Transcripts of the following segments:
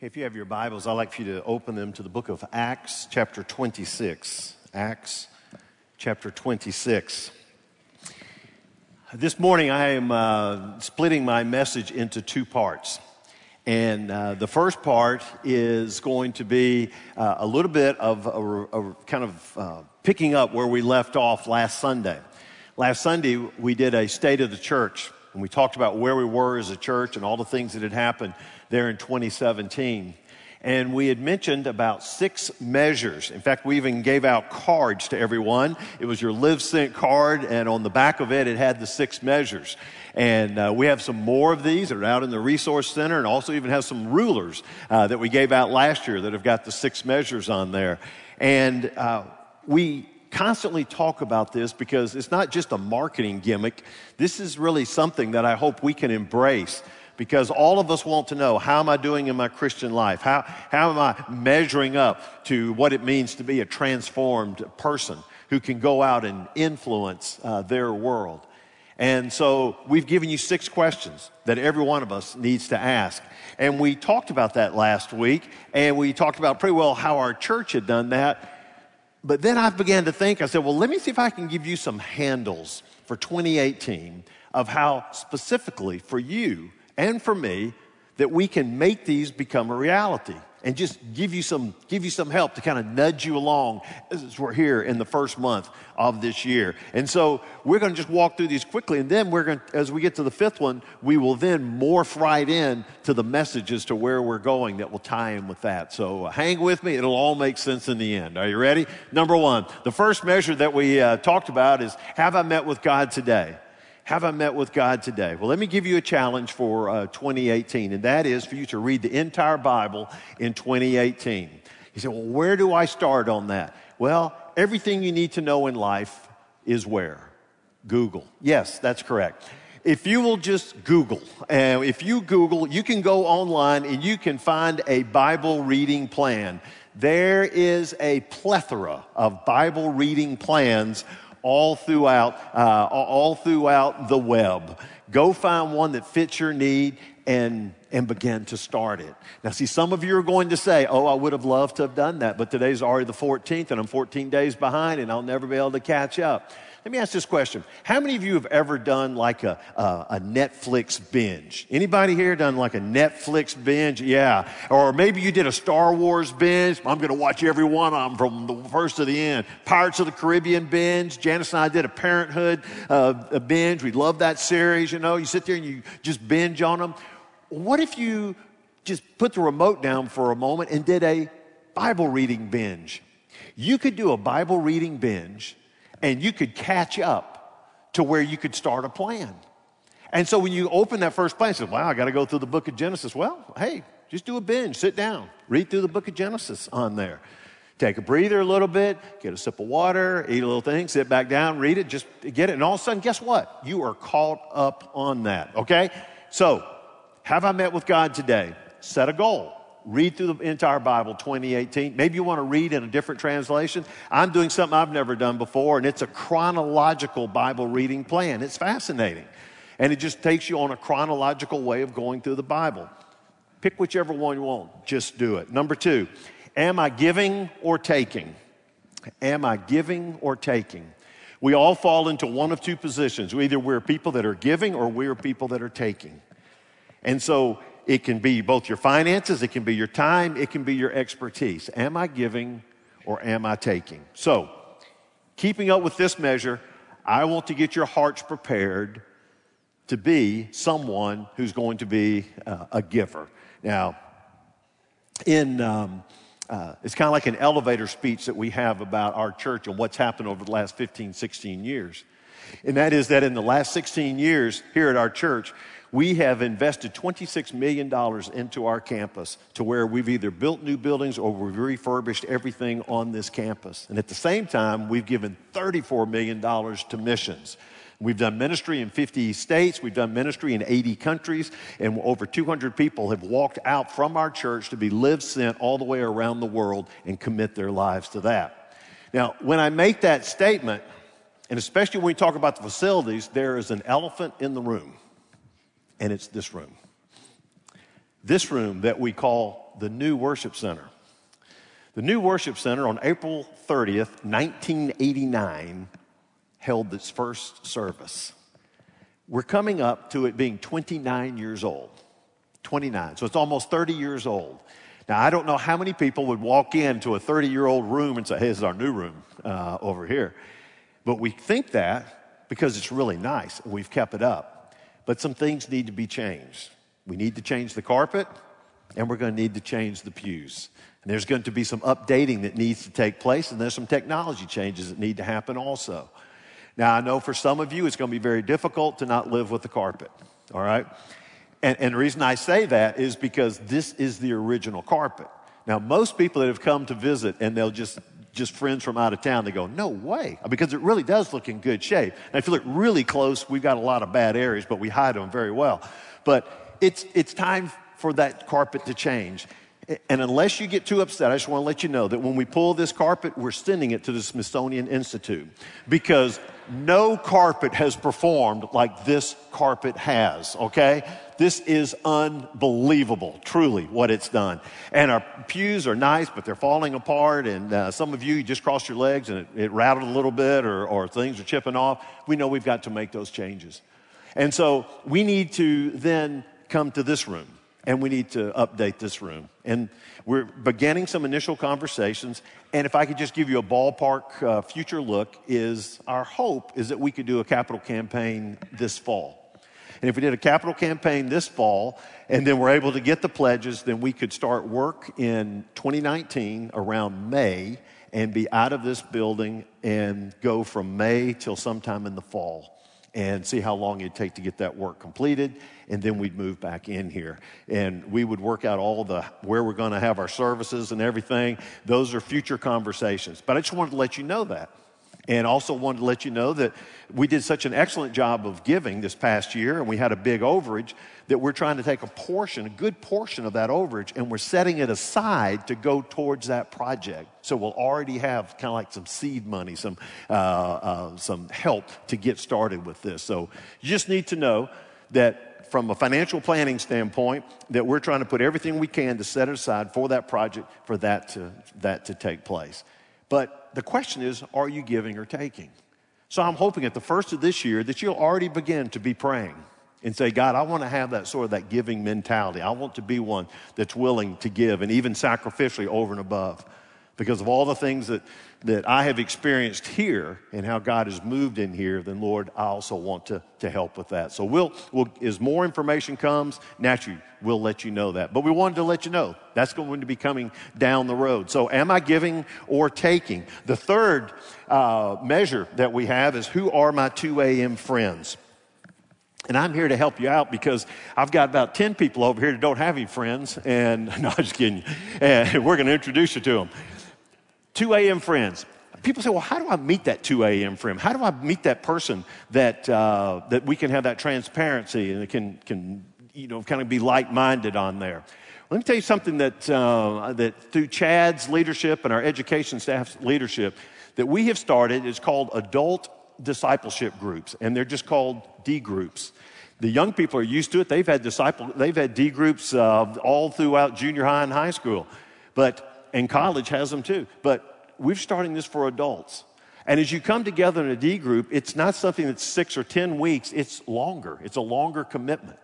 If you have your Bibles, I'd like for you to open them to the book of Acts, chapter 26. Acts, chapter 26. This morning, I am uh, splitting my message into two parts. And uh, the first part is going to be uh, a little bit of a, a kind of uh, picking up where we left off last Sunday. Last Sunday, we did a state of the church, and we talked about where we were as a church and all the things that had happened there in 2017. And we had mentioned about six measures. In fact, we even gave out cards to everyone. It was your Live Sent card, and on the back of it, it had the six measures. And uh, we have some more of these that are out in the Resource Center, and also even have some rulers uh, that we gave out last year that have got the six measures on there. And uh, we constantly talk about this because it's not just a marketing gimmick. This is really something that I hope we can embrace because all of us want to know how am I doing in my Christian life? How, how am I measuring up to what it means to be a transformed person who can go out and influence uh, their world? And so we've given you six questions that every one of us needs to ask. And we talked about that last week, and we talked about pretty well how our church had done that. But then I began to think, I said, well, let me see if I can give you some handles for 2018 of how specifically for you and for me that we can make these become a reality and just give you some give you some help to kind of nudge you along as we're here in the first month of this year. And so we're going to just walk through these quickly, and then we're going to, as we get to the fifth one, we will then morph right in to the message as to where we're going that will tie in with that. So uh, hang with me; it'll all make sense in the end. Are you ready? Number one, the first measure that we uh, talked about is: Have I met with God today? Have I met with God today? Well, let me give you a challenge for uh, 2018, and that is for you to read the entire Bible in 2018. You say, well, where do I start on that? Well, everything you need to know in life is where? Google. Yes, that's correct. If you will just Google, uh, if you Google, you can go online and you can find a Bible reading plan. There is a plethora of Bible reading plans all throughout, uh, all throughout the web. Go find one that fits your need and, and begin to start it. Now, see, some of you are going to say, Oh, I would have loved to have done that, but today's already the 14th and I'm 14 days behind and I'll never be able to catch up. Let me ask this question. How many of you have ever done like a, a, a, Netflix binge? Anybody here done like a Netflix binge? Yeah. Or maybe you did a Star Wars binge. I'm going to watch every one of them from the first to the end. Pirates of the Caribbean binge. Janice and I did a Parenthood uh, a binge. We love that series. You know, you sit there and you just binge on them. What if you just put the remote down for a moment and did a Bible reading binge? You could do a Bible reading binge and you could catch up to where you could start a plan. And so when you open that first plan, you say, wow, I got to go through the book of Genesis. Well, hey, just do a binge, sit down, read through the book of Genesis on there. Take a breather a little bit, get a sip of water, eat a little thing, sit back down, read it, just get it. And all of a sudden, guess what? You are caught up on that, okay? So, have I met with God today? Set a goal read through the entire Bible 2018. Maybe you want to read in a different translation. I'm doing something I've never done before, and it's a chronological Bible reading plan. It's fascinating. And it just takes you on a chronological way of going through the Bible. Pick whichever one you want, just do it. Number two, am I giving or taking? Am I giving or taking? We all fall into one of two positions. Either we're people that are giving or we're people that are taking. And so it can be both your finances, it can be your time, it can be your expertise. Am I giving or am I taking? So, keeping up with this measure, I want to get your hearts prepared to be someone who's going to be uh, a giver. Now, in um, uh, it's kind of like an elevator speech that we have about our church and what's happened over the last 15, 16 years. And that is that in the last 16 years here at our church, we have invested $26 million into our campus to where we've either built new buildings or we've refurbished everything on this campus. And at the same time, we've given $34 million to missions. We've done ministry in 50 states, we've done ministry in 80 countries, and over 200 people have walked out from our church to be live sent all the way around the world and commit their lives to that. Now, when I make that statement, and especially when we talk about the facilities, there is an elephant in the room and it's this room. this room that we call the New Worship Center. The New Worship Center on April 30th, 1989, held its first service. We're coming up to it being 29 years old. 29. So it's almost 30 years old. Now, I don't know how many people would walk into a 30 year old room and say, hey, this is our new room uh, over here. But we think that because it's really nice we've kept it up. But some things need to be changed. We need to change the carpet and we're going to need to change the pews. And there's going to be some updating that needs to take place and there's some technology changes that need to happen also. Now, I know for some of you it's going to be very difficult to not live with the carpet, all right? And, and the reason I say that is because this is the original carpet. Now, most people that have come to visit and they'll just just friends from out of town, they go, no way, because it really does look in good shape. And if you look really close, we've got a lot of bad areas, but we hide them very well. But it's, it's time for that carpet to change. And unless you get too upset, I just want to let you know that when we pull this carpet, we're sending it to the Smithsonian Institute because no carpet has performed like this carpet has, okay? This is unbelievable, truly, what it's done. And our pews are nice, but they're falling apart. And uh, some of you, you just crossed your legs and it, it rattled a little bit or, or things are chipping off. We know we've got to make those changes. And so we need to then come to this room and we need to update this room. And we're beginning some initial conversations. And if I could just give you a ballpark uh, future look, is our hope is that we could do a capital campaign this fall. And if we did a capital campaign this fall, and then we're able to get the pledges, then we could start work in 2019 around May and be out of this building and go from May till sometime in the fall and see how long it'd take to get that work completed and then we'd move back in here. And we would work out all the where we're going to have our services and everything. Those are future conversations. But i just wanted to let you know that and also wanted to let you know that we did such an excellent job of giving this past year and we had a big overage that we're trying to take a portion a good portion of that overage and we're setting it aside to go towards that project so we'll already have kind of like some seed money some uh, uh, some help to get started with this so you just need to know that from a financial planning standpoint that we're trying to put everything we can to set aside for that project for that to, that to take place. But the question is, are you giving or taking? So I'm hoping at the first of this year that you'll already begin to be praying and say, God, I want to have that sort of that giving mentality. I want to be one that's willing to give and even sacrificially over and above because of all the things that, that I have experienced here and how God has moved in here, then Lord, I also want to, to help with that. So we'll, we'll, as more information comes, naturally, we'll let you know that. But we wanted to let you know that's going to be coming down the road. So am I giving or taking? The third uh, measure that we have is who are my 2 a.m. friends? And I'm here to help you out because I've got about 10 people over here that don't have any friends. And no, I'm just kidding. And we're going to introduce you to them. 2 a.m. friends. People say, well, how do I meet that 2 a.m. friend? How do I meet that person that, uh, that we can have that transparency and can, can you know, kind of be like minded on there? Let me tell you something that, uh, that through Chad's leadership and our education staff's leadership, that we have started is called adult discipleship groups, and they're just called D groups. The young people are used to it. They've had disciple, they've had D groups uh, all throughout junior high and high school. But and college has them too. But we're starting this for adults. And as you come together in a D group, it's not something that's six or 10 weeks, it's longer. It's a longer commitment.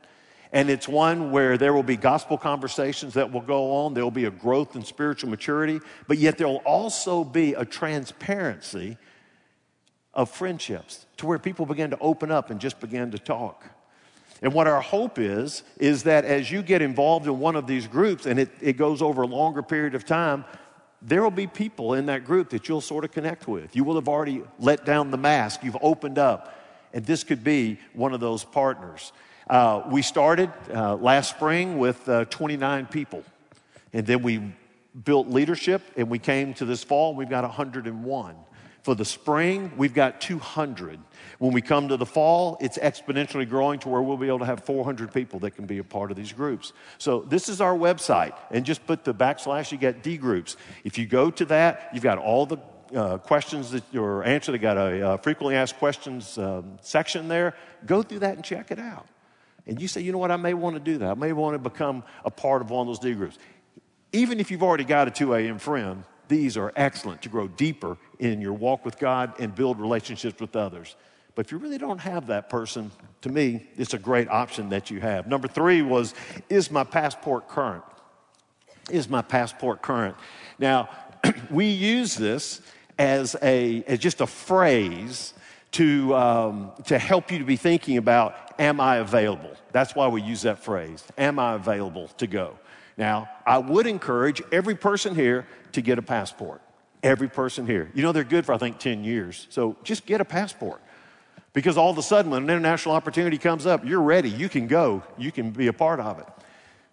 And it's one where there will be gospel conversations that will go on. There will be a growth in spiritual maturity, but yet there will also be a transparency of friendships to where people begin to open up and just begin to talk. And what our hope is, is that as you get involved in one of these groups and it, it goes over a longer period of time, there will be people in that group that you'll sort of connect with. You will have already let down the mask, you've opened up, and this could be one of those partners. Uh, we started uh, last spring with uh, 29 people, and then we built leadership, and we came to this fall, we've got 101. For the spring, we've got 200. When we come to the fall, it's exponentially growing to where we'll be able to have 400 people that can be a part of these groups. So this is our website, and just put the backslash, you get D groups. If you go to that, you've got all the uh, questions that your answer. They got a uh, frequently asked questions um, section there. Go through that and check it out. And you say, you know what, I may want to do that. I may want to become a part of one of those D groups. Even if you've already got a 2 a.m. friend, these are excellent to grow deeper in your walk with God and build relationships with others. But if you really don't have that person, to me, it's a great option that you have. Number three was, is my passport current? Is my passport current? Now, we use this as, a, as just a phrase to, um, to help you to be thinking about, am I available? That's why we use that phrase. Am I available to go? Now, I would encourage every person here to get a passport. Every person here. You know, they're good for, I think, 10 years. So just get a passport. Because all of a sudden, when an international opportunity comes up, you're ready. You can go. You can be a part of it.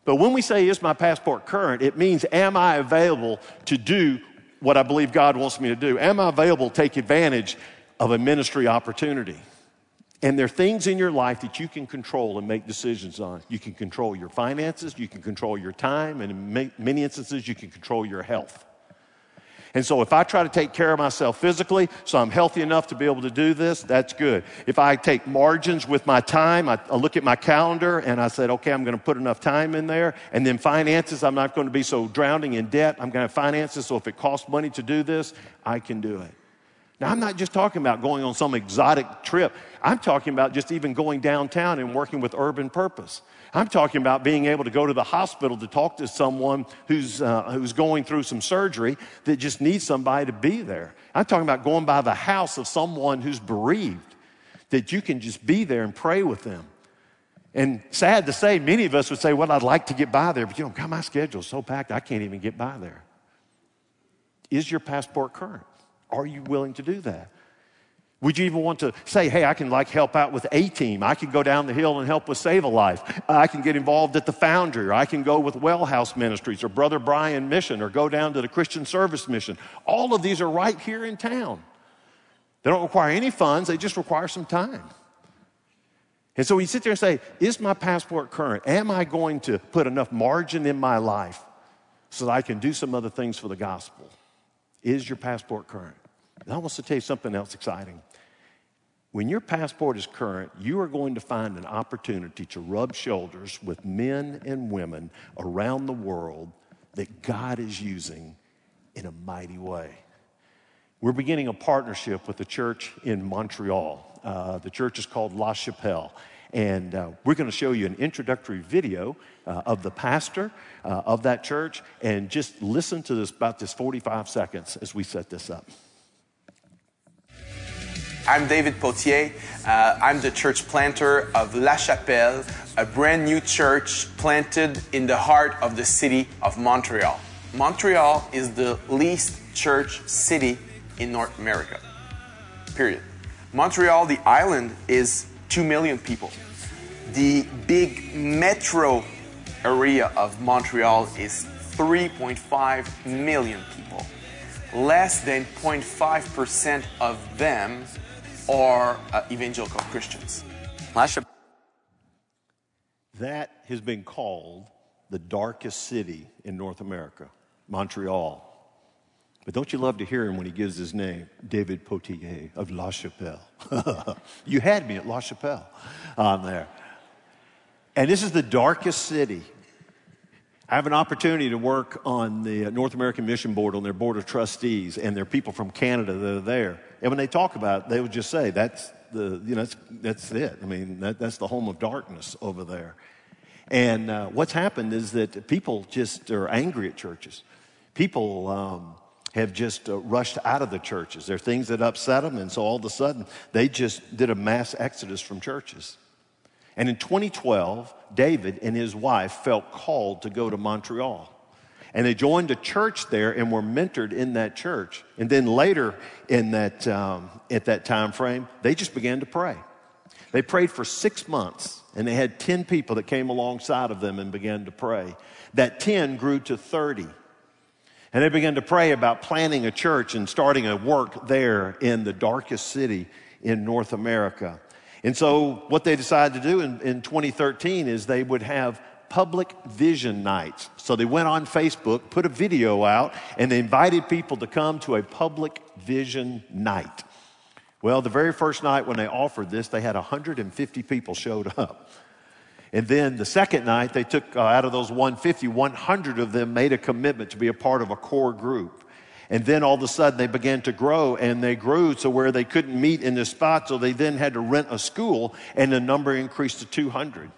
But when we say, is my passport current, it means, am I available to do what I believe God wants me to do? Am I available to take advantage of a ministry opportunity? And there are things in your life that you can control and make decisions on. You can control your finances, you can control your time, and in many instances, you can control your health. And so if I try to take care of myself physically so I'm healthy enough to be able to do this, that's good. If I take margins with my time, I, I look at my calendar and I said, okay, I'm going to put enough time in there. And then finances, I'm not going to be so drowning in debt. I'm going to have finances. So if it costs money to do this, I can do it. Now, I'm not just talking about going on some exotic trip. I'm talking about just even going downtown and working with urban purpose. I'm talking about being able to go to the hospital to talk to someone who's, uh, who's going through some surgery that just needs somebody to be there. I'm talking about going by the house of someone who's bereaved, that you can just be there and pray with them. And sad to say, many of us would say, Well, I'd like to get by there, but you know, God, my schedule's so packed, I can't even get by there. Is your passport current? Are you willing to do that? Would you even want to say, hey, I can like help out with A team. I can go down the hill and help with Save a Life. I can get involved at the Foundry, or I can go with Well House Ministries or Brother Bryan Mission, or go down to the Christian Service Mission. All of these are right here in town. They don't require any funds, they just require some time. And so you sit there and say, is my passport current? Am I going to put enough margin in my life so that I can do some other things for the gospel? Is your passport current? And I want to tell you something else exciting. When your passport is current, you are going to find an opportunity to rub shoulders with men and women around the world that God is using in a mighty way. We're beginning a partnership with the church in Montreal. Uh, the church is called La Chapelle. And uh, we're going to show you an introductory video uh, of the pastor uh, of that church. And just listen to this about this 45 seconds as we set this up. I'm David Potier. Uh, I'm the church planter of La Chapelle, a brand new church planted in the heart of the city of Montreal. Montreal is the least church city in North America. Period. Montreal, the island, is 2 million people. The big metro area of Montreal is 3.5 million people. Less than 0.5% of them are uh, evangelical Christians. That has been called the darkest city in North America, Montreal. But don't you love to hear him when he gives his name, David Potier of La Chapelle? you had me at La Chapelle on there. And this is the darkest city. I have an opportunity to work on the North American Mission Board, on their board of trustees, and their people from Canada that are there. And when they talk about it, they would just say, that's, the, you know, that's, that's it. I mean, that, that's the home of darkness over there. And uh, what's happened is that people just are angry at churches. People um, have just uh, rushed out of the churches. There are things that upset them, and so all of a sudden, they just did a mass exodus from churches. And in 2012, David and his wife felt called to go to Montreal. And they joined a church there and were mentored in that church. And then later in that, um, at that time frame, they just began to pray. They prayed for six months and they had 10 people that came alongside of them and began to pray. That 10 grew to 30. And they began to pray about planning a church and starting a work there in the darkest city in North America. And so, what they decided to do in, in 2013 is they would have public vision nights. So they went on Facebook, put a video out, and they invited people to come to a public vision night. Well, the very first night when they offered this, they had 150 people showed up. And then the second night, they took uh, out of those 150, 100 of them made a commitment to be a part of a core group. And then all of a sudden they began to grow and they grew to where they couldn't meet in this spot. So they then had to rent a school and the number increased to 200.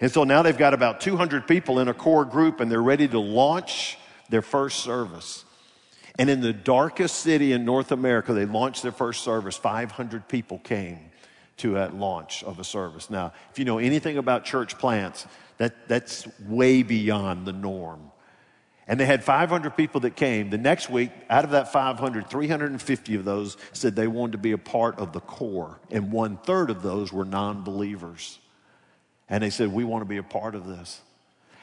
And so now they've got about 200 people in a core group and they're ready to launch their first service. And in the darkest city in North America, they launched their first service. 500 people came to that launch of a service. Now, if you know anything about church plants, that, that's way beyond the norm. And they had 500 people that came. The next week, out of that 500, 350 of those said they wanted to be a part of the core. And one third of those were non believers. And they said, We want to be a part of this.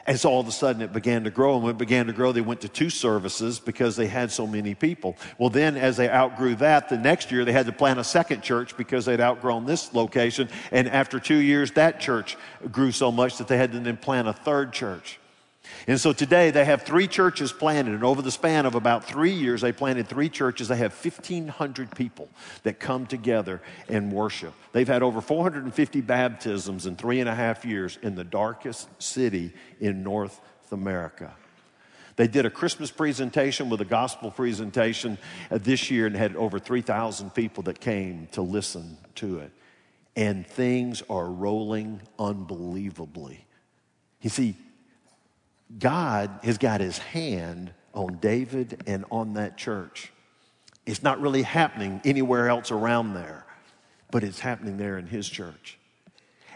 And so all of a sudden it began to grow. And when it began to grow, they went to two services because they had so many people. Well, then as they outgrew that, the next year they had to plant a second church because they'd outgrown this location. And after two years, that church grew so much that they had to then plant a third church. And so today they have three churches planted, and over the span of about three years, they planted three churches. They have 1,500 people that come together and worship. They've had over 450 baptisms in three and a half years in the darkest city in North America. They did a Christmas presentation with a gospel presentation uh, this year and had over 3,000 people that came to listen to it. And things are rolling unbelievably. You see, God has got his hand on David and on that church. It's not really happening anywhere else around there, but it's happening there in his church.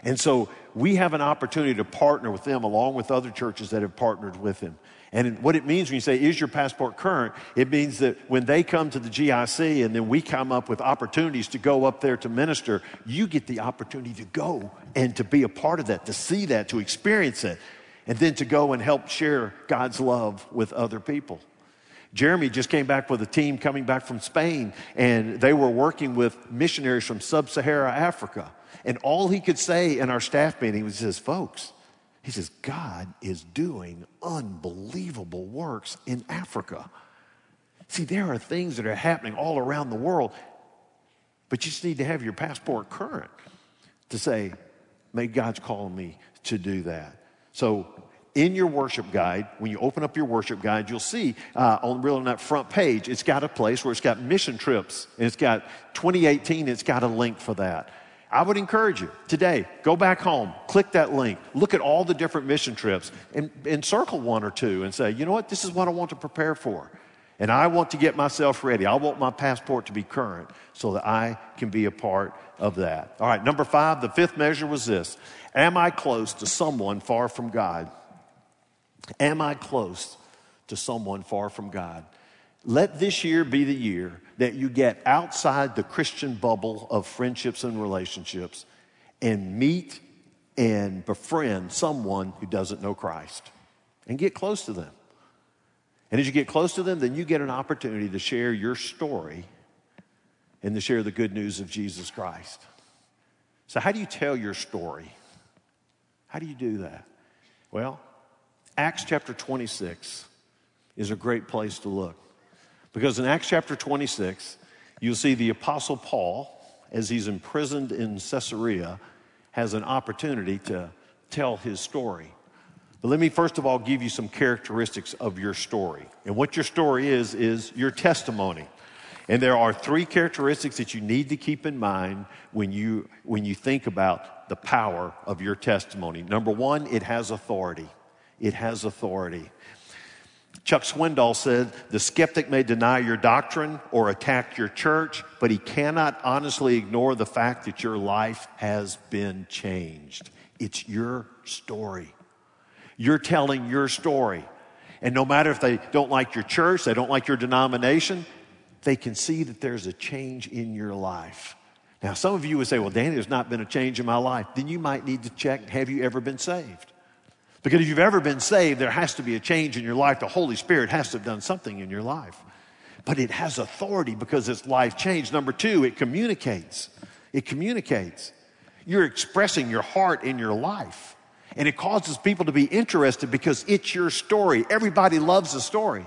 And so we have an opportunity to partner with them along with other churches that have partnered with him. And what it means when you say, is your passport current? It means that when they come to the GIC and then we come up with opportunities to go up there to minister, you get the opportunity to go and to be a part of that, to see that, to experience it and then to go and help share God's love with other people. Jeremy just came back with a team coming back from Spain, and they were working with missionaries from sub Sahara Africa. And all he could say in our staff meeting was, says, folks, he says, God is doing unbelievable works in Africa. See, there are things that are happening all around the world, but you just need to have your passport current to say, may God's calling me to do that. So in your worship guide, when you open up your worship guide, you'll see uh, on really on that front page, it's got a place where it's got mission trips, and it's got 2018. It's got a link for that. I would encourage you today, go back home, click that link, look at all the different mission trips, and, and circle one or two and say, you know what, this is what I want to prepare for. And I want to get myself ready. I want my passport to be current so that I can be a part of that. All right, number five, the fifth measure was this Am I close to someone far from God? Am I close to someone far from God? Let this year be the year that you get outside the Christian bubble of friendships and relationships and meet and befriend someone who doesn't know Christ and get close to them. And as you get close to them, then you get an opportunity to share your story and to share the good news of Jesus Christ. So, how do you tell your story? How do you do that? Well, Acts chapter 26 is a great place to look. Because in Acts chapter 26, you'll see the Apostle Paul, as he's imprisoned in Caesarea, has an opportunity to tell his story. But let me first of all give you some characteristics of your story. And what your story is, is your testimony. And there are three characteristics that you need to keep in mind when you, when you think about the power of your testimony. Number one, it has authority. It has authority. Chuck Swindoll said, The skeptic may deny your doctrine or attack your church, but he cannot honestly ignore the fact that your life has been changed. It's your story. You're telling your story. And no matter if they don't like your church, they don't like your denomination, they can see that there's a change in your life. Now, some of you would say, Well, Danny, there's not been a change in my life. Then you might need to check have you ever been saved? Because if you've ever been saved, there has to be a change in your life. The Holy Spirit has to have done something in your life. But it has authority because it's life change. Number two, it communicates. It communicates. You're expressing your heart in your life. And it causes people to be interested because it's your story. Everybody loves a story.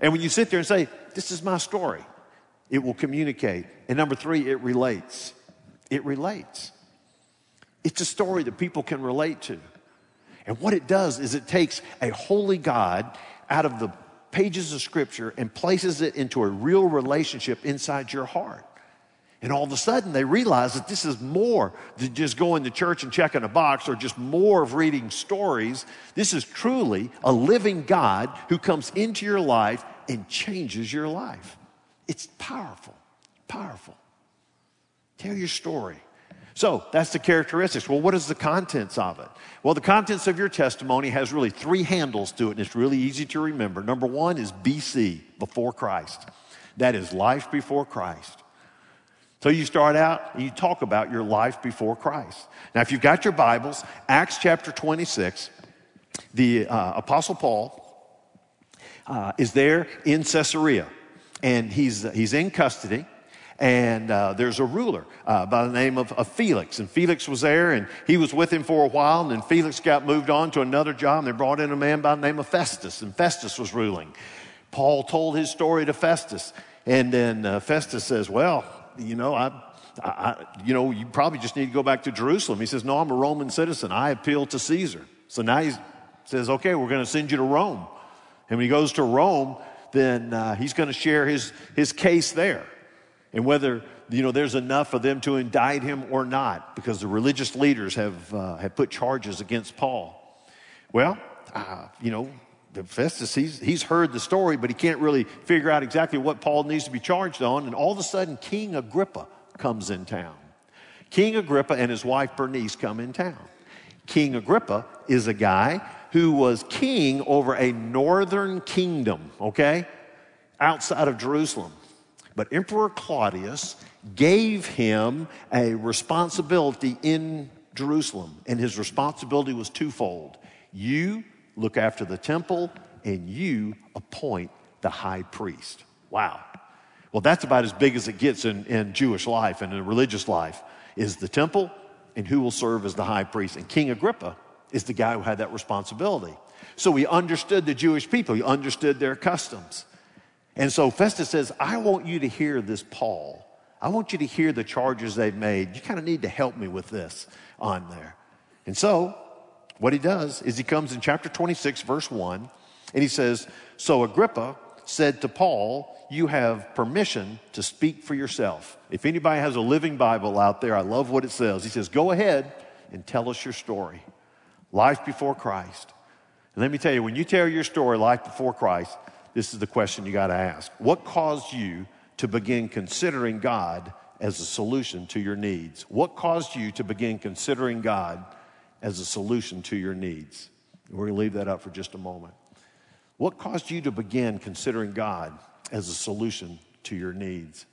And when you sit there and say, This is my story, it will communicate. And number three, it relates. It relates. It's a story that people can relate to. And what it does is it takes a holy God out of the pages of Scripture and places it into a real relationship inside your heart. And all of a sudden, they realize that this is more than just going to church and checking a box or just more of reading stories. This is truly a living God who comes into your life and changes your life. It's powerful, powerful. Tell your story. So that's the characteristics. Well, what is the contents of it? Well, the contents of your testimony has really three handles to it, and it's really easy to remember. Number one is BC, before Christ. That is life before Christ. So you start out you talk about your life before Christ. Now, if you've got your Bibles, Acts chapter 26, the uh, Apostle Paul uh, is there in Caesarea, and he's, he's in custody. And uh, there's a ruler uh, by the name of, of, Felix. And Felix was there, and he was with him for a while. And then Felix got moved on to another job, and they brought in a man by the name of Festus. And Festus was ruling. Paul told his story to Festus. And then uh, Festus says, Well, you know, I, I, you know, you probably just need to go back to Jerusalem. He says, No, I'm a Roman citizen. I appeal to Caesar. So now he says, Okay, we're going to send you to Rome. And when he goes to Rome, then uh, he's going to share his, his case there. And whether, you know, there's enough for them to indict him or not, because the religious leaders have, uh, have put charges against Paul. Well, uh, you know, Festus, he's, he's heard the story, but he can't really figure out exactly what Paul needs to be charged on. And all of a sudden, King Agrippa comes in town. King Agrippa and his wife Bernice come in town. King Agrippa is a guy who was king over a northern kingdom, okay, outside of Jerusalem. But Emperor Claudius gave him a responsibility in Jerusalem, and his responsibility was twofold. You look after the temple, and you appoint the high priest. Wow. Well, that's about as big as it gets in, in Jewish life and in religious life is the temple and who will serve as the high priest. And King Agrippa is the guy who had that responsibility. So he understood the Jewish people, he understood their customs. And so Festus says, I want you to hear this Paul. I want you to hear the charges they've made. You kind of need to help me with this on there. And so what he does is he comes in chapter 26, verse 1, and he says, So Agrippa said to Paul, You have permission to speak for yourself. If anybody has a living Bible out there, I love what it says. He says, Go ahead and tell us your story. Life before Christ. And let me tell you, when you tell your story, life before Christ, this is the question you got to ask. What caused you to begin considering God as a solution to your needs? What caused you to begin considering God as a solution to your needs. We're going to leave that up for just a moment. What caused you to begin considering God as a solution to your needs?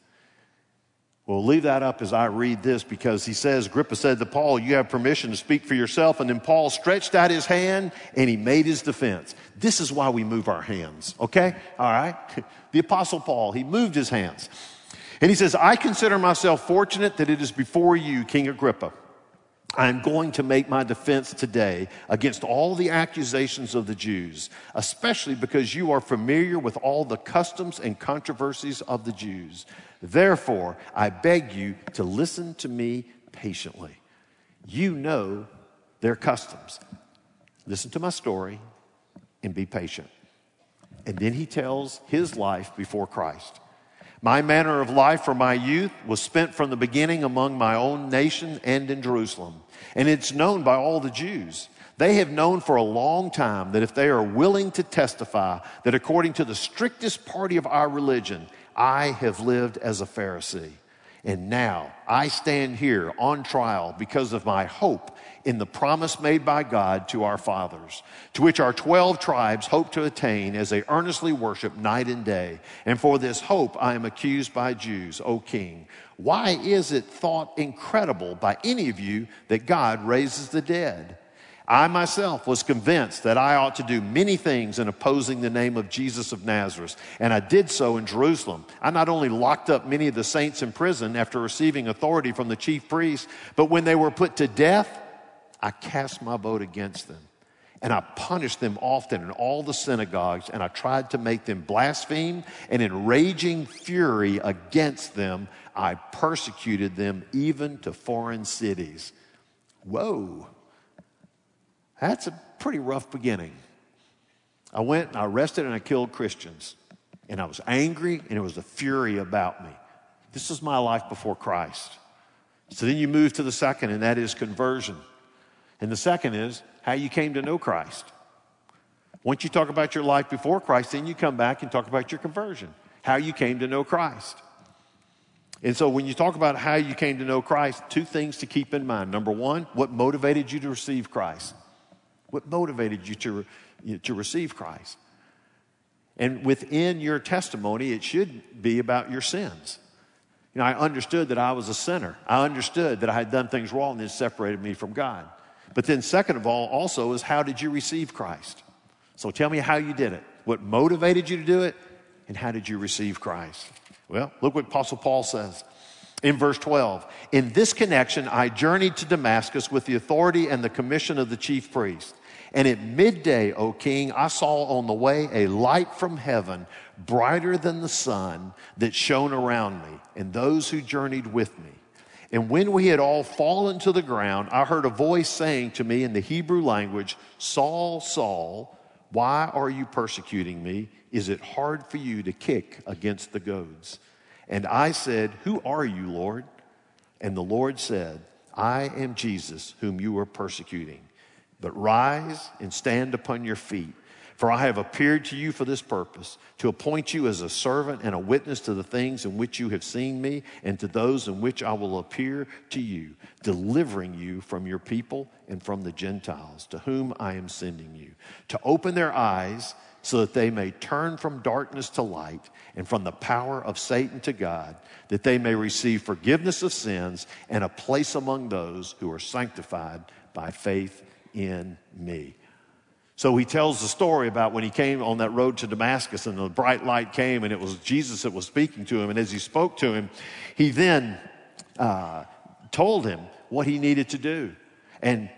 We'll leave that up as I read this because he says, Agrippa said to Paul, You have permission to speak for yourself. And then Paul stretched out his hand and he made his defense. This is why we move our hands, okay? All right? The Apostle Paul, he moved his hands. And he says, I consider myself fortunate that it is before you, King Agrippa I'm going to make my defense today against all the accusations of the Jews, especially because you are familiar with all the customs and controversies of the Jews. Therefore, I beg you to listen to me patiently. You know their customs. Listen to my story and be patient. And then he tells his life before Christ. My manner of life from my youth was spent from the beginning among my own nation and in Jerusalem. And it's known by all the Jews. They have known for a long time that if they are willing to testify that according to the strictest party of our religion, I have lived as a Pharisee. And now I stand here on trial because of my hope in the promise made by God to our fathers, to which our 12 tribes hope to attain as they earnestly worship night and day. And for this hope I am accused by Jews, O king. Why is it thought incredible by any of you that God raises the dead? I myself was convinced that I ought to do many things in opposing the name of Jesus of Nazareth, and I did so in Jerusalem. I not only locked up many of the saints in prison after receiving authority from the chief priests, but when they were put to death, I cast my vote against them. And I punished them often in all the synagogues, and I tried to make them blaspheme. And in raging fury against them, I persecuted them even to foreign cities. Whoa. That's a pretty rough beginning. I went and I arrested and I killed Christians. And I was angry and it was a fury about me. This is my life before Christ. So then you move to the second, and that is conversion. And the second is how you came to know Christ. Once you talk about your life before Christ, then you come back and talk about your conversion, how you came to know Christ. And so when you talk about how you came to know Christ, two things to keep in mind. Number one, what motivated you to receive Christ? What motivated you to, to receive Christ? And within your testimony, it should be about your sins. You know, I understood that I was a sinner. I understood that I had done things wrong that separated me from God. But then, second of all, also is how did you receive Christ? So tell me how you did it. What motivated you to do it? And how did you receive Christ? Well, look what Apostle Paul says in verse 12. In this connection, I journeyed to Damascus with the authority and the commission of the chief priest. And at midday, O king, I saw on the way a light from heaven, brighter than the sun, that shone around me and those who journeyed with me. And when we had all fallen to the ground, I heard a voice saying to me in the Hebrew language, Saul, Saul, why are you persecuting me? Is it hard for you to kick against the goads? And I said, Who are you, Lord? And the Lord said, I am Jesus, whom you are persecuting. But rise and stand upon your feet. For I have appeared to you for this purpose, to appoint you as a servant and a witness to the things in which you have seen me, and to those in which I will appear to you, delivering you from your people and from the Gentiles, to whom I am sending you, to open their eyes so that they may turn from darkness to light and from the power of Satan to God, that they may receive forgiveness of sins and a place among those who are sanctified by faith in me. So he tells the story about when he came on that road to Damascus and the bright light came and it was Jesus that was speaking to him. And as he spoke to him, he then uh, told him what he needed to do. And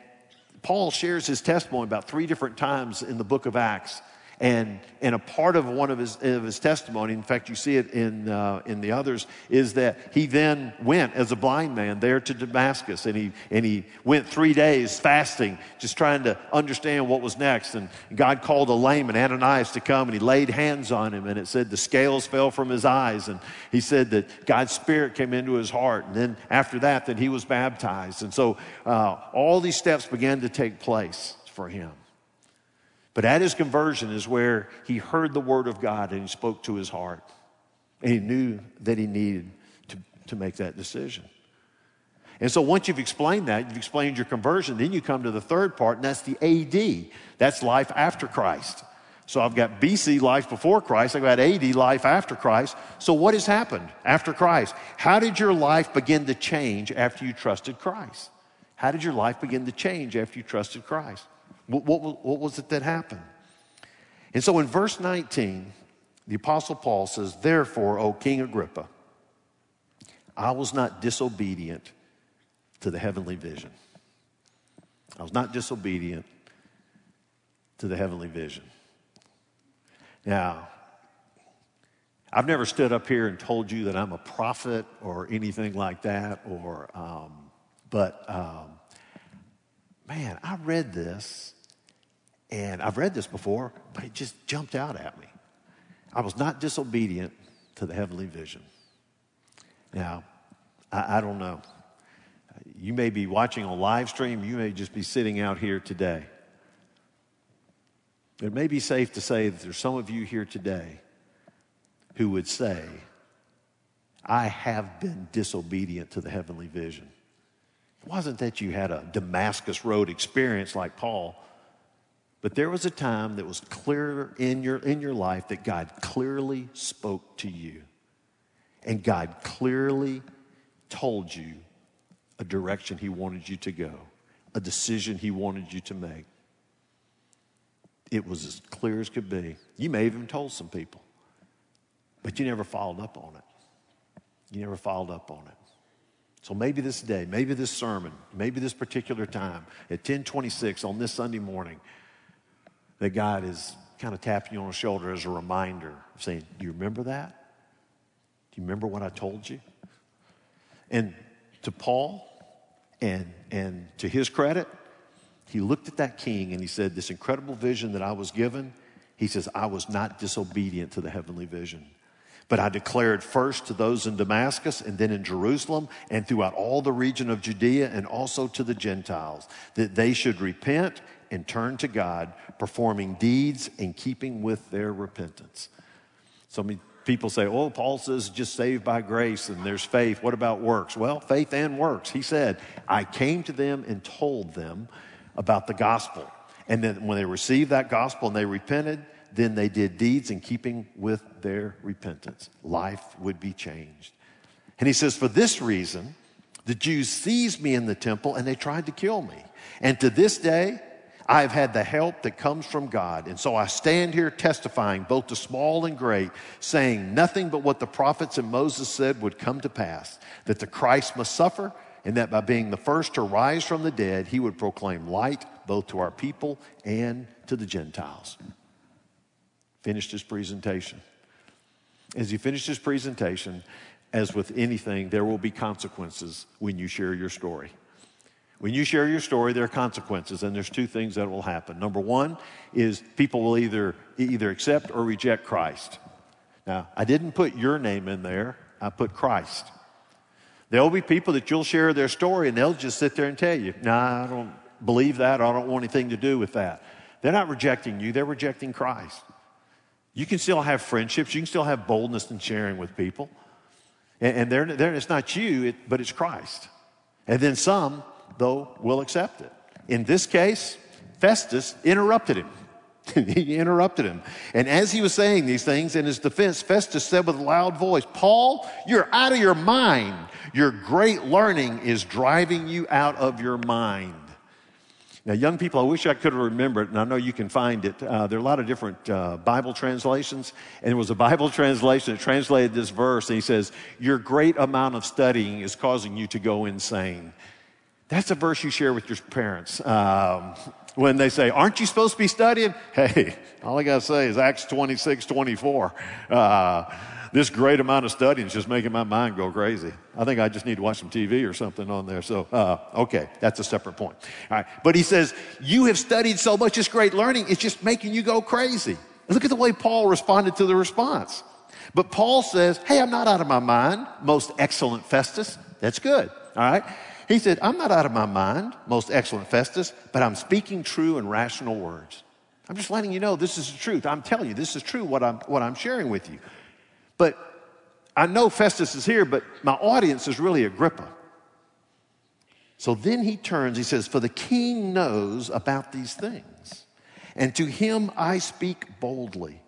Paul shares his testimony about three different times in the book of Acts. And, and a part of one of his, of his testimony, in fact, you see it in, uh, in the others, is that he then went as a blind man there to Damascus. And he, and he went three days fasting, just trying to understand what was next. And God called a lame layman, Ananias, to come, and he laid hands on him. And it said the scales fell from his eyes. And he said that God's Spirit came into his heart. And then after that, that he was baptized. And so uh, all these steps began to take place for him. But at his conversion is where he heard the word of God and he spoke to his heart. And he knew that he needed to, to make that decision. And so once you've explained that, you've explained your conversion, then you come to the third part, and that's the AD. That's life after Christ. So I've got BC, life before Christ. I've got AD, life after Christ. So what has happened after Christ? How did your life begin to change after you trusted Christ? How did your life begin to change after you trusted Christ? What, what, what was it that happened? And so in verse 19, the Apostle Paul says, Therefore, O King Agrippa, I was not disobedient to the heavenly vision. I was not disobedient to the heavenly vision. Now, I've never stood up here and told you that I'm a prophet or anything like that, or, um, but um, man, I read this and I've read this before, but it just jumped out at me. I was not disobedient to the heavenly vision. Now, I, I, don't know. You may be watching on live stream, you may just be sitting out here today. It may be safe to say that there's some of you here today who would say, I have been disobedient to the heavenly vision. It wasn't that you had a Damascus Road experience like Paul. But there was a time that was clear in your, in your life that God clearly spoke to you. And God clearly told you a direction He wanted you to go, a decision He wanted you to make. It was as clear as could be. You may have even told some people, but you never followed up on it. You never followed up on it. So maybe this day, maybe this sermon, maybe this particular time at 1026 on this Sunday morning, that God is kind of tapping you on the shoulder as a reminder, saying, Do you remember that? Do you remember what I told you? And to Paul, and, and to his credit, he looked at that king and he said, This incredible vision that I was given, he says, I was not disobedient to the heavenly vision. But I declared first to those in Damascus and then in Jerusalem and throughout all the region of Judea and also to the Gentiles that they should repent and turn to God, performing deeds in keeping with their repentance. So many people say, oh, Paul says just saved by grace and there's faith. What about works? Well, faith and works. He said, I came to them and told them about the gospel. And then when they received that gospel and they repented, then they did deeds in keeping with their repentance. Life would be changed. And he says, For this reason, the Jews seized me in the temple and they tried to kill me. And to this day, I've had the help that comes from God. And so I stand here testifying, both to small and great, saying nothing but what the prophets and Moses said would come to pass that the Christ must suffer, and that by being the first to rise from the dead, he would proclaim light both to our people and to the Gentiles. Finished his presentation. As he finished his presentation, as with anything, there will be consequences when you share your story. When you share your story, there are consequences, and there's two things that will happen. Number one is people will either, either accept or reject Christ. Now, I didn't put your name in there, I put Christ. There will be people that you'll share their story and they'll just sit there and tell you, nah, I don't believe that, I don't want anything to do with that. They're not rejecting you, they're rejecting Christ. You can still have friendships, you can still have boldness in sharing with people. And, and they're, they're, it's not you, it, but it's Christ. And then some though, will accept it. In this case, Festus interrupted him. he interrupted him. And as he was saying these things in his defense, Festus said with a loud voice, Paul, you're out of your mind. Your great learning is driving you out of your mind. Now, young people, I wish I could have remembered, and I know you can find it. Uh, there are a lot of different uh, Bible translations, and it was a Bible translation that translated this verse, and he says, Your great amount of studying is causing you to go insane. That's a verse you share with your parents. Um, when they say, Aren't you supposed to be studying? Hey, all I got to say is Acts 26, 24. Uh, this great amount of studying is just making my mind go crazy. I think I just need to watch some TV or something on there. So, uh, okay, that's a separate point. All right. But he says, You have studied so much, it's great learning, it's just making you go crazy. look at the way Paul responded to the response. But Paul says, Hey, I'm not out of my mind, most excellent Festus. That's good. All right. He said, I'm not out of my mind, most excellent Festus, but I'm speaking true and rational words. I'm just letting you know this is the truth. I'm telling you, this is true what I'm, what I'm sharing with you. But I know Festus is here, but my audience is really Agrippa. So then he turns, he says, For the king knows about these things, and to him I speak boldly.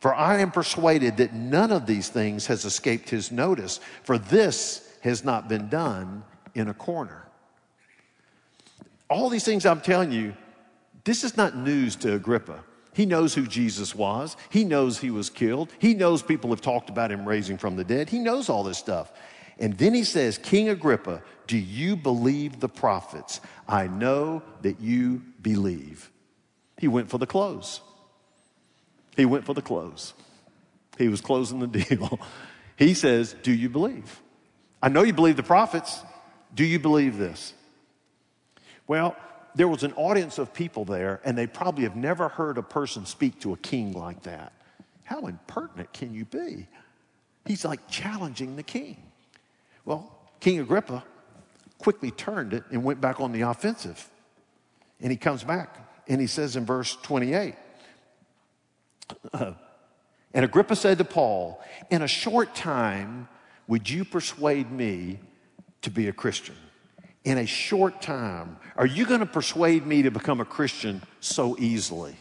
For I am persuaded that none of these things has escaped his notice, for this has not been done in a corner. All these things I'm telling you, this is not news to Agrippa. He knows who Jesus was. He knows he was killed. He knows people have talked about him raising from the dead. He knows all this stuff. And then he says, King Agrippa, do you believe the prophets? I know that you believe. He went for the close. He went for the close. He was closing the deal. He says, Do you believe? I know you believe the prophets. Do you believe this? Well, there was an audience of people there, and they probably have never heard a person speak to a king like that. How impertinent can you be? He's like challenging the king. Well, King Agrippa quickly turned it and went back on the offensive. And he comes back and he says in verse 28 uh, And Agrippa said to Paul, In a short time, would you persuade me to be a Christian. In a short time, are you going to persuade me to become a Christian so easily?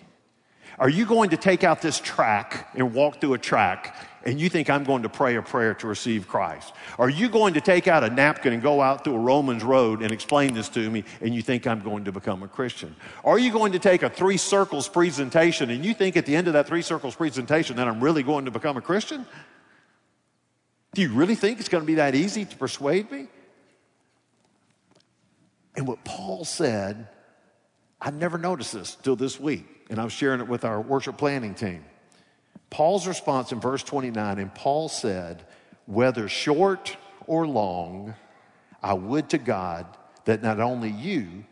Are you going to take out this track and walk through a track and you think I'm going to pray a prayer to receive Christ? Are you going to take out a napkin and go out through a Romans road and explain this to me and you think I'm going to become a Christian? Are you going to take a three circles presentation and you think at the end of that three circles presentation that I'm really going to become a Christian? Do you really think it's going to be that easy to persuade me? And what Paul said, I never noticed this till this week, and I was sharing it with our worship planning team. Paul's response in verse 29, and Paul said, Whether short or long, I would to God that not only you,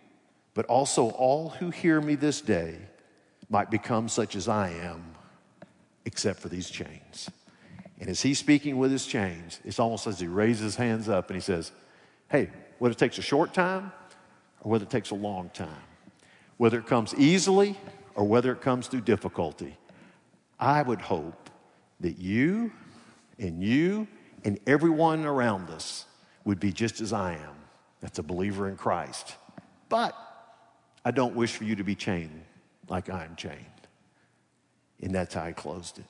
but also all who hear me this day might become such as I am, except for these chains. And as he's speaking with his chains, it's almost as he raises his hands up and he says, Hey, whether it takes a short time or whether it takes a long time, whether it comes easily or whether it comes through difficulty, I would hope that you and you and everyone around us would be just as I am. That's a believer in Christ. But I don't wish for you to be chained like I'm chained. And that's how I closed it.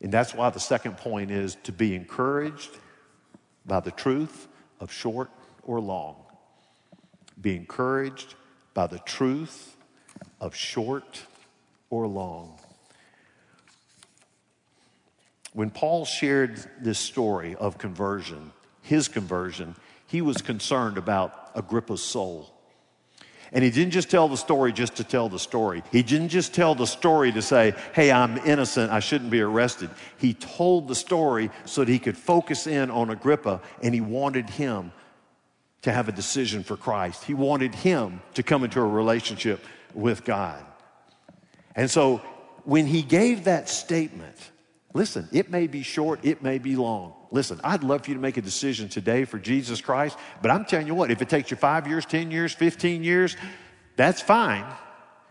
And that's why the second point is to be encouraged by the truth of short or long. Be encouraged by the truth of short or long. When Paul shared this story of conversion, his conversion, he was concerned about Agrippa's soul. And he didn't just tell the story just to tell the story. He didn't just tell the story to say, hey, I'm innocent, I shouldn't be arrested. He told the story so that he could focus in on Agrippa and he wanted him to have a decision for Christ. He wanted him to come into a relationship with God. And so when he gave that statement, listen, it may be short, it may be long. Listen, I'd love for you to make a decision today for Jesus Christ, but I'm telling you what, if it takes you five years, 10 years, 15 years, that's fine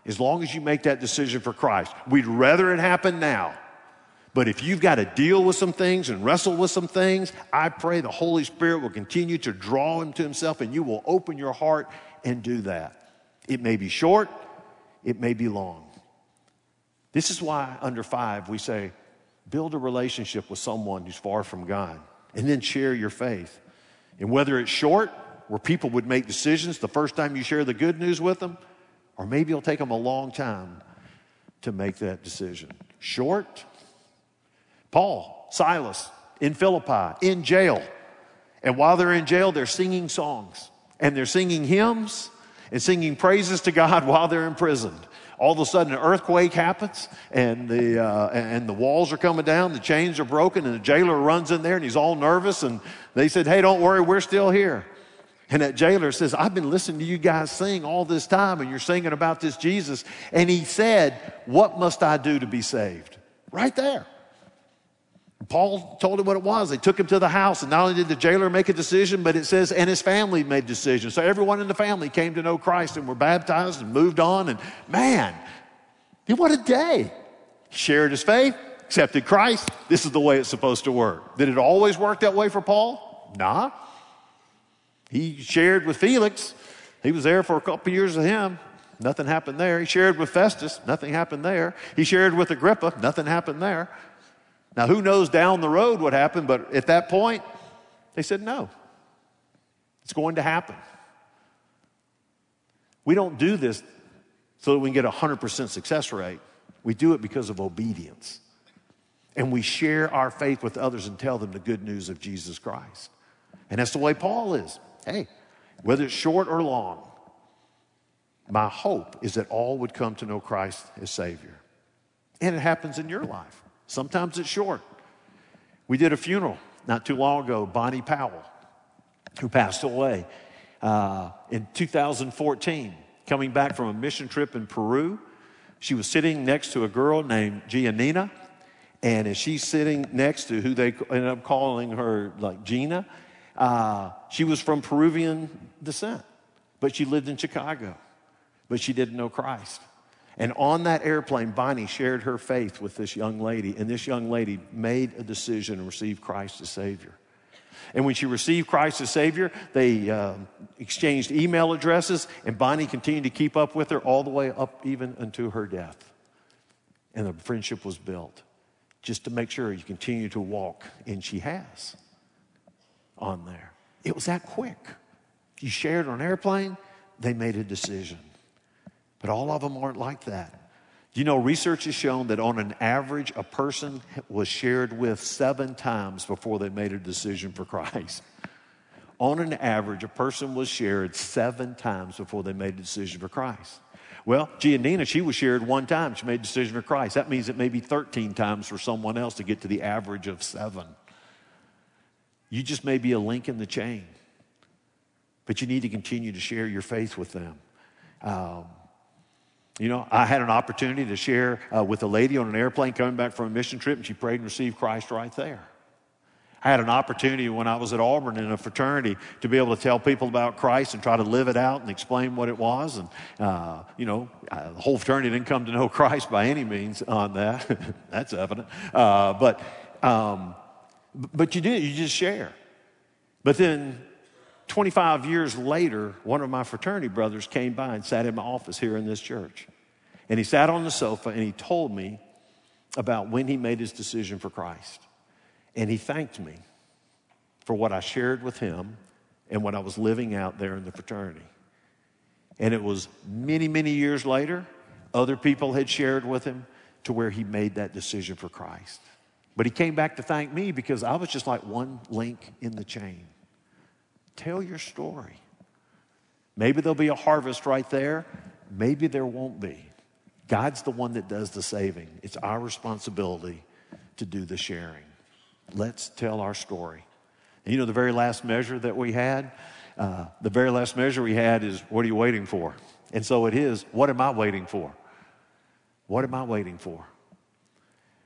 as long as you make that decision for Christ. We'd rather it happen now. But if you've got to deal with some things and wrestle with some things, I pray the Holy Spirit will continue to draw him to himself and you will open your heart and do that. It may be short, it may be long. This is why under five we say, Build a relationship with someone who's far from God and then share your faith. And whether it's short, where people would make decisions the first time you share the good news with them, or maybe it'll take them a long time to make that decision. Short, Paul, Silas, in Philippi, in jail. And while they're in jail, they're singing songs and they're singing hymns and singing praises to God while they're imprisoned all of a sudden an earthquake happens and the, uh, and the walls are coming down, the chains are broken, and the jailer runs in there and he's all nervous. And they said, Hey, don't worry, we're still here. And that jailer says, I've been listening to you guys sing all this time, and you're singing about this Jesus. And he said, What must I do to be saved? Right there. Paul told him what it was. They took him to the house, and not only did the jailer make a decision, but it says, and his family made decisions. So everyone in the family came to know Christ and were baptized and moved on. And man, what a day. He shared his faith, accepted Christ. This is the way it's supposed to work. Did it always work that way for Paul? Nah. He shared with Felix. He was there for a couple years with him. Nothing happened there. He shared with Festus. Nothing happened there. He shared with Agrippa. Nothing happened there. Now, who knows down the road what happened, but at that point, they said, no, it's going to happen. We don't do this so that we can get a 100% success rate. We do it because of obedience. And we share our faith with others and tell them the good news of Jesus Christ. And that's the way Paul is. Hey, whether it's short or long, my hope is that all would come to know Christ as Savior. And it happens in your life. Sometimes it's short. We did a funeral not too long ago, Bonnie Powell, who passed away uh, in 2014, coming back from a mission trip in Peru. She was sitting next to a girl named Giannina, and as she's sitting next to who they ended up calling her like Gina, uh, she was from Peruvian descent, but she lived in Chicago, but she didn't know Christ. And on that airplane, Bonnie shared her faith with this young lady, and this young lady made a decision and received Christ as Savior. And when she received Christ as Savior, they uh, exchanged email addresses, and Bonnie continued to keep up with her all the way up even unto her death. And the friendship was built just to make sure you continue to walk, and she has on there. It was that quick. You shared on an airplane, they made a decision. But all of them aren't like that. You know, research has shown that on an average, a person was shared with seven times before they made a decision for Christ. On an average, a person was shared seven times before they made a decision for Christ. Well, Giannina, she was shared one time. She made a decision for Christ. That means it may be 13 times for someone else to get to the average of seven. You just may be a link in the chain, but you need to continue to share your faith with them. Um, you know, I had an opportunity to share uh, with a lady on an airplane coming back from a mission trip, and she prayed and received Christ right there. I had an opportunity when I was at Auburn in a fraternity to be able to tell people about Christ and try to live it out and explain what it was. And, uh, you know, uh, the whole fraternity didn't come to know Christ by any means on that. That's evident. Uh, but, um, but you did, you just share. But then 25 years later, one of my fraternity brothers came by and sat in my office here in this church. And he sat on the sofa and he told me about when he made his decision for Christ. And he thanked me for what I shared with him and what I was living out there in the fraternity. And it was many, many years later, other people had shared with him to where he made that decision for Christ. But he came back to thank me because I was just like one link in the chain. Tell your story. Maybe there'll be a harvest right there, maybe there won't be. God's the one that does the saving. It's our responsibility to do the sharing. Let's tell our story. And you know, the very last measure that we had, uh, the very last measure we had is, What are you waiting for? And so it is, What am I waiting for? What am I waiting for?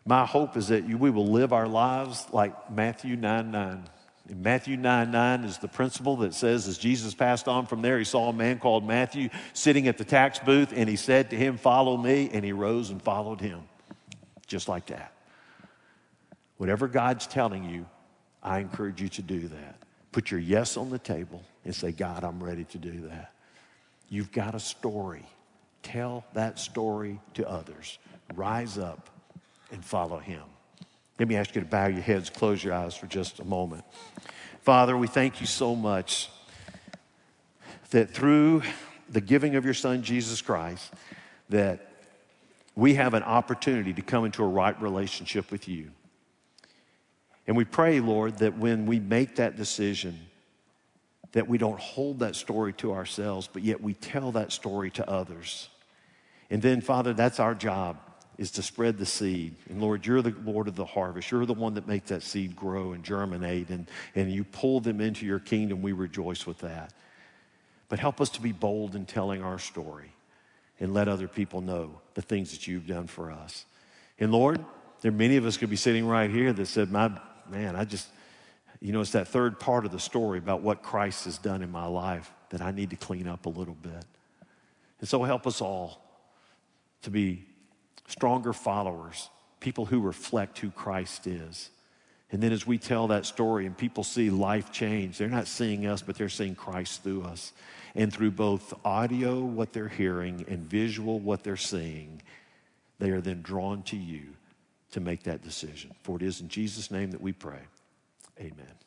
My hope is that you, we will live our lives like Matthew 9 9. In Matthew 9 9 is the principle that says, as Jesus passed on from there, he saw a man called Matthew sitting at the tax booth, and he said to him, Follow me. And he rose and followed him. Just like that. Whatever God's telling you, I encourage you to do that. Put your yes on the table and say, God, I'm ready to do that. You've got a story. Tell that story to others. Rise up and follow Him. Let me ask you to bow your heads, close your eyes for just a moment. Father, we thank you so much that through the giving of your Son, Jesus Christ, that we have an opportunity to come into a right relationship with you. And we pray, Lord, that when we make that decision, that we don't hold that story to ourselves, but yet we tell that story to others. And then, Father, that's our job, is to spread the seed. And Lord, you're the Lord of the harvest. You're the one that makes that seed grow and germinate, and, and you pull them into your kingdom. We rejoice with that. But help us to be bold in telling our story and let other people know the things that you've done for us. And Lord, there are many of us could be sitting right here that said, My man, I just, you know, it's that third part of the story about what Christ has done in my life that I need to clean up a little bit. And so help us all to be stronger followers, people who reflect who Christ is. And then as we tell that story and people see life change, they're not seeing us, but they're seeing Christ through us. And through both audio, what they're hearing, and visual, what they're seeing, they are then drawn to you to make that decision. For it is in Jesus' name that we pray. Amen.